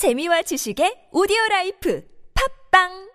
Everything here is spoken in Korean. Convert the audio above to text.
재미와 지식의 오디오 라이프. 팝빵!